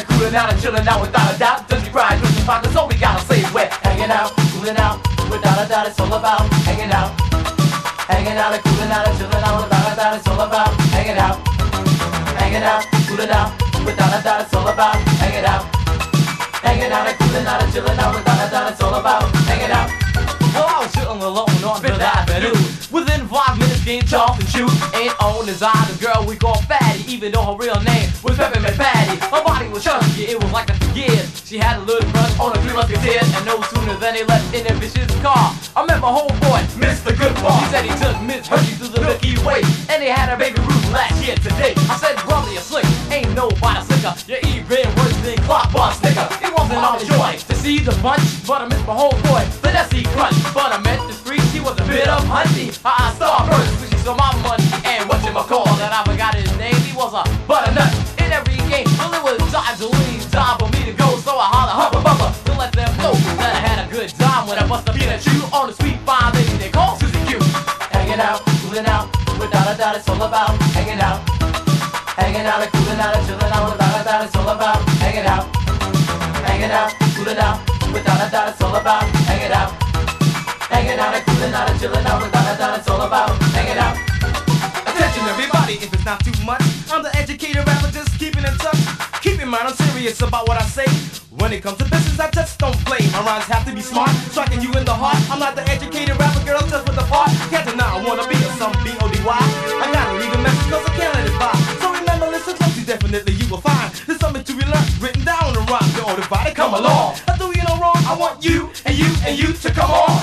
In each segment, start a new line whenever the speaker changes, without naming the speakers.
Kinda cooling out and chilling out without a doubt. Don't you cry, push your pockets, all we gotta say is we're hanging out, cooling out. Without a doubt, it's all about hanging out. Hanging out and cooling out and chilling out without a doubt, it's all about hanging out. Hanging out, cooling out. Without a doubt, it's all about hanging out. Hanging out and cooling out and chilling out without a doubt, it's all about hanging out. Well, I was sitting alone on Fifth Avenue. Within five minutes, getting chopped and shoot. Ain't on his eye, the girl we call Fatty, even though her real name was Peppermint Patty. Her body was chunky, it was like a years. She had a little crush on a three musketeers, and no sooner than they left in a vicious car. I met my homeboy, Mr. Goodbar. He said he took Miss Hershey to the Milky Way, and they had a baby Ruth last year today. I said, brother, you're slick, ain't nobody slicker. You're even worse than Clockbot Snicker. It wasn't his joy to see the bunch, but I missed my homeboy, the Nestle Crunch. But I met the street, she was a bit of hunty. I star first, when she saw my money, and what you my call that I forgot his name. He was a butternut in every game. Well, it was time to leave, time for me to go, so I holler, hubba bubba, to let them know that I had a good time when I must have been a chew on the sweet fine lady they call Susie Q. Hanging out, cooling out, without a doubt it's all about hanging out. Hanging out cooling out chilling out, without a doubt it's all about hanging out. Hanging out, cooling out, without a doubt it's all about hanging out. Hanging out and cooling out and chilling out, without a doubt it's all about hanging out.
Attention everybody, if it's not too much, I'm the educated rapper just keeping in touch. Keep in mind I'm serious about what I say. When it comes to business, I just don't play. My rhymes have to be smart, striking you in the heart. I'm not the educated rapper girl just with the part. Can't deny I wanna be some B-O-D-Y. I gotta leave a message cause I can't let it by. So remember, listen closely, definitely you will find there's something to be learned, written down the rhyme. The older body come along. I do you no wrong, I want you and you and you to come on.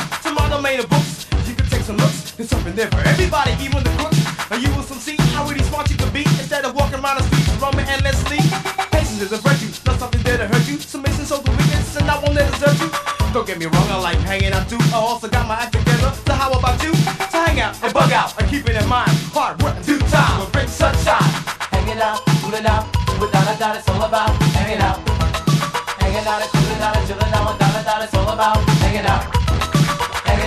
Domain of books, you can take some looks. There's something there for everybody, even the crooks. And you will some see how really smart you can be instead of walking around the streets roaming endlessly. Patience is a virtue, not something there to hurt you. Submission so the weakness, and I won't let desert you. Don't get me wrong, I like hanging out too. I also got my act together. So how about you? So hang out and bug out and keep it in mind. Hard work, due time will bring
sunshine. Hanging out, cooling out, without a doubt it's all about hanging out. Hanging out cooling out chilling out, without a doubt it's all about hanging out.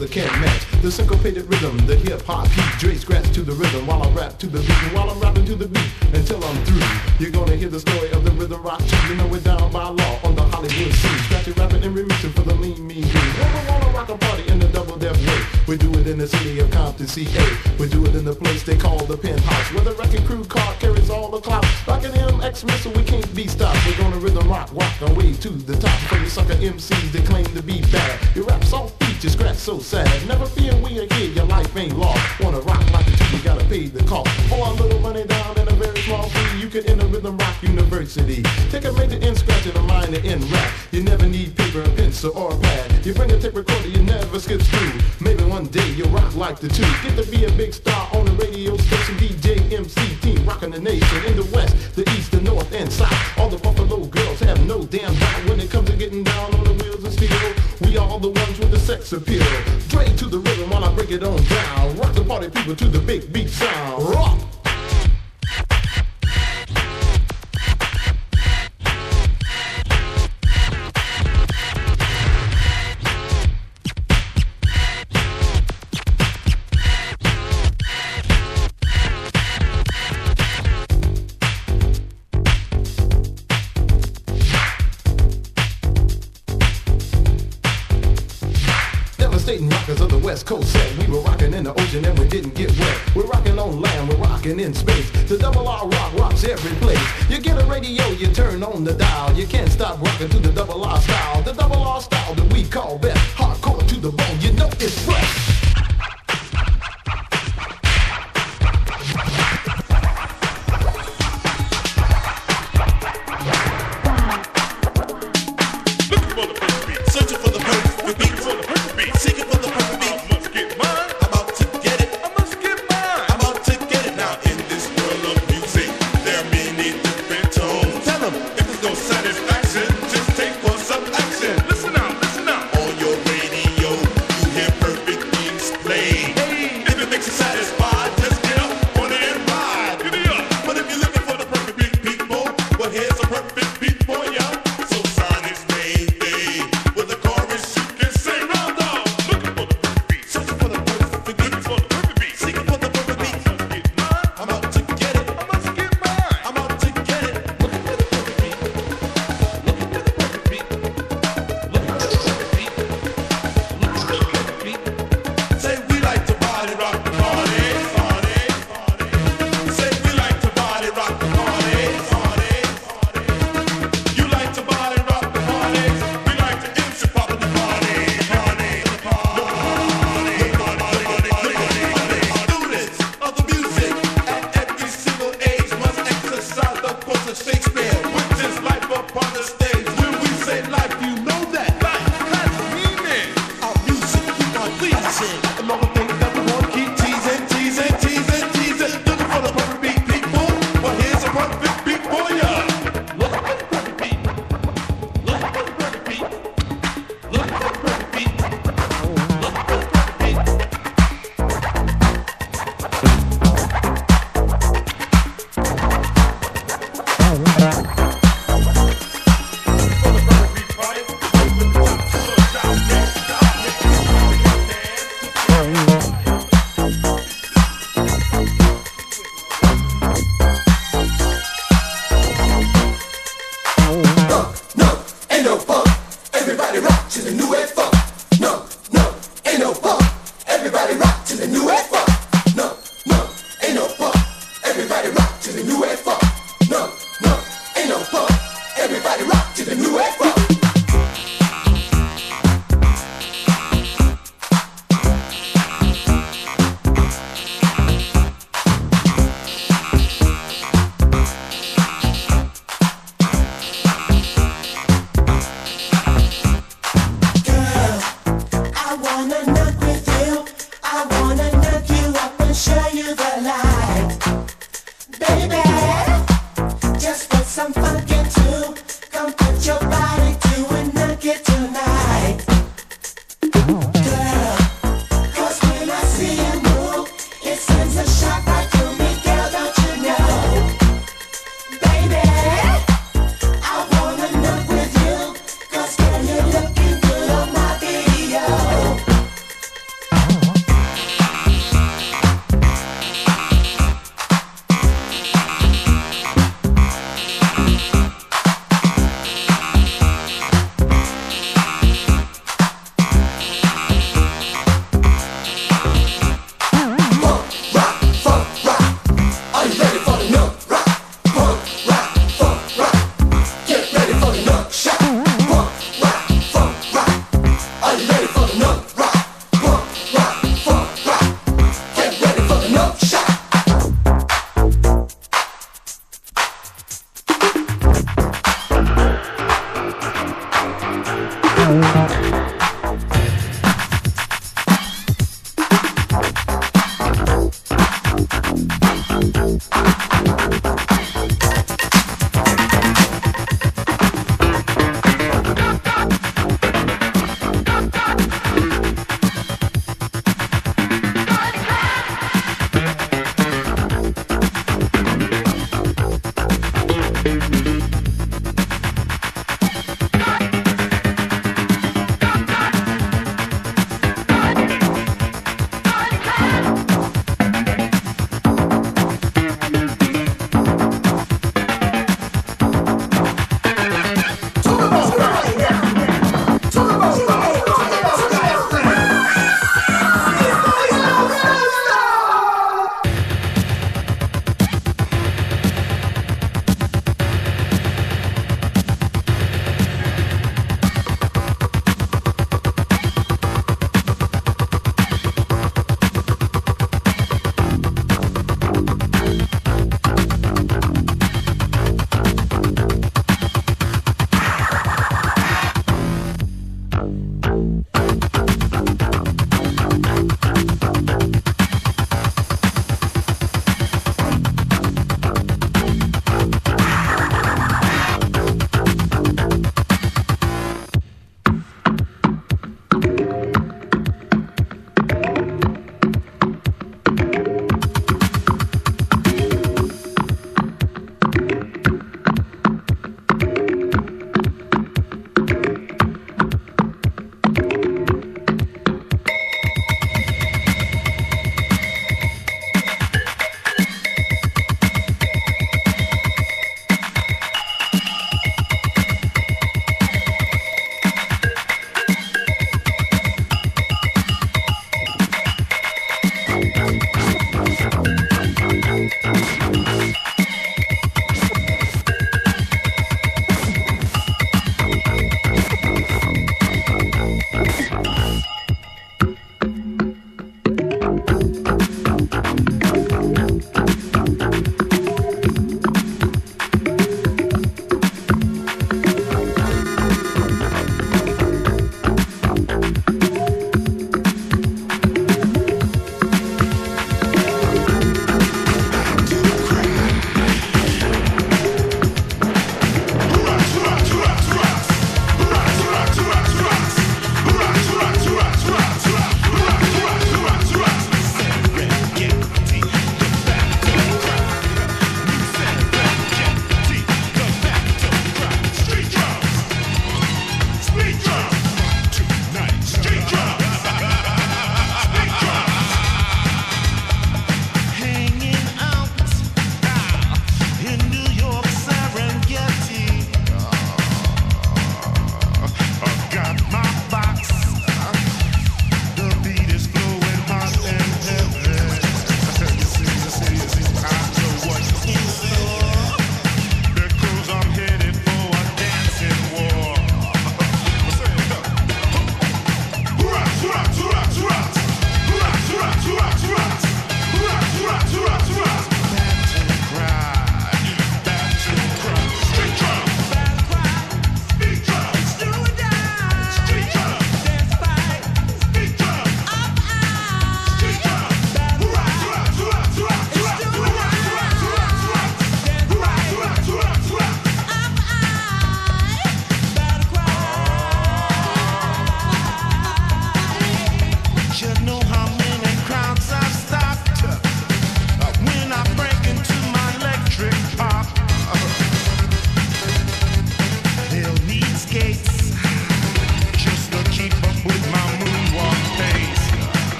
day, can't match. The syncopated rhythm, the hip hop beat. Dre scratch to the rhythm while I rap to the beat. And while I'm rapping to the beat until I'm through, you're gonna hear the story of the rhythm rock too. You know it down by law on the Hollywood scene. Scratching, rapping, and remixing for the lean, mean green. Never wanna rock a party in the double death way. We do it in the city of Compton, CA. We do it in the place they call the penthouse, where the wrecking crew car carries all the clout. Rockin' MX missile, we can't be stopped. We're gonna rhythm rock, rock our way to the top. For you sucker MCs never. Maybe one day you'll rock like the two. Get to be a big star on the radio station. DJ MC team rocking the nation in the west, the east, the north, and south. All the Buffalo girls have no damn doubt when it comes to getting down on the wheels of steel. We are the ones with the sex appeal. Dre to the rhythm while I break it on down. Rock the party people to the big beat sound. Rock. radio, you turn on the dial.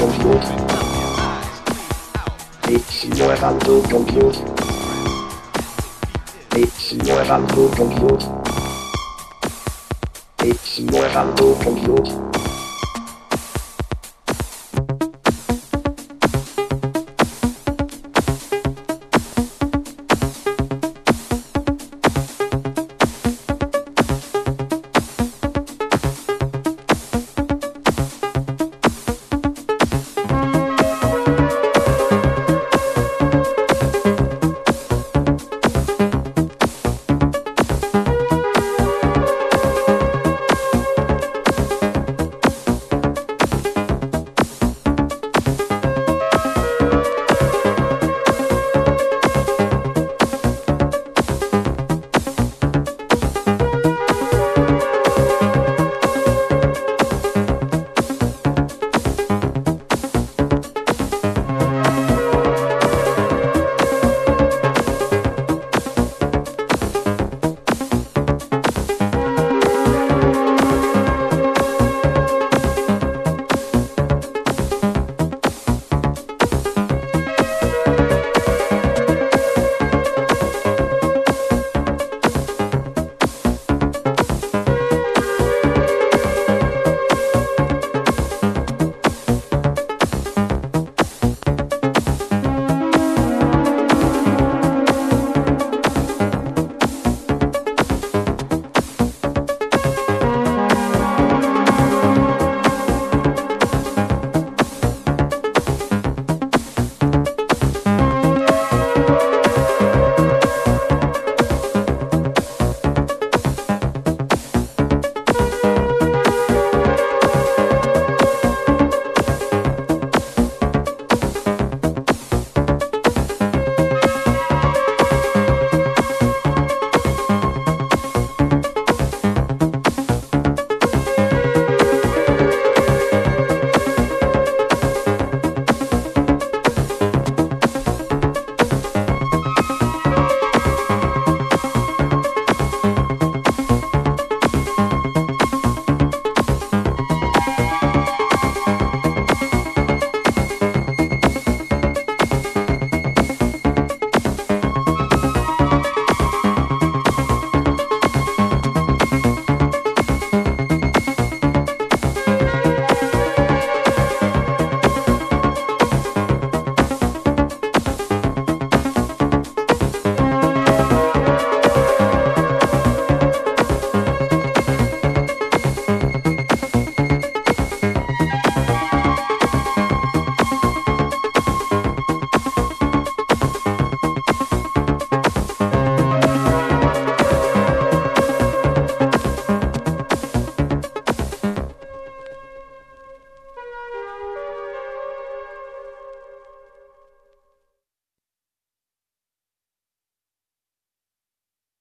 Compute. It's never to compute. It's never to compute. It's never to compute.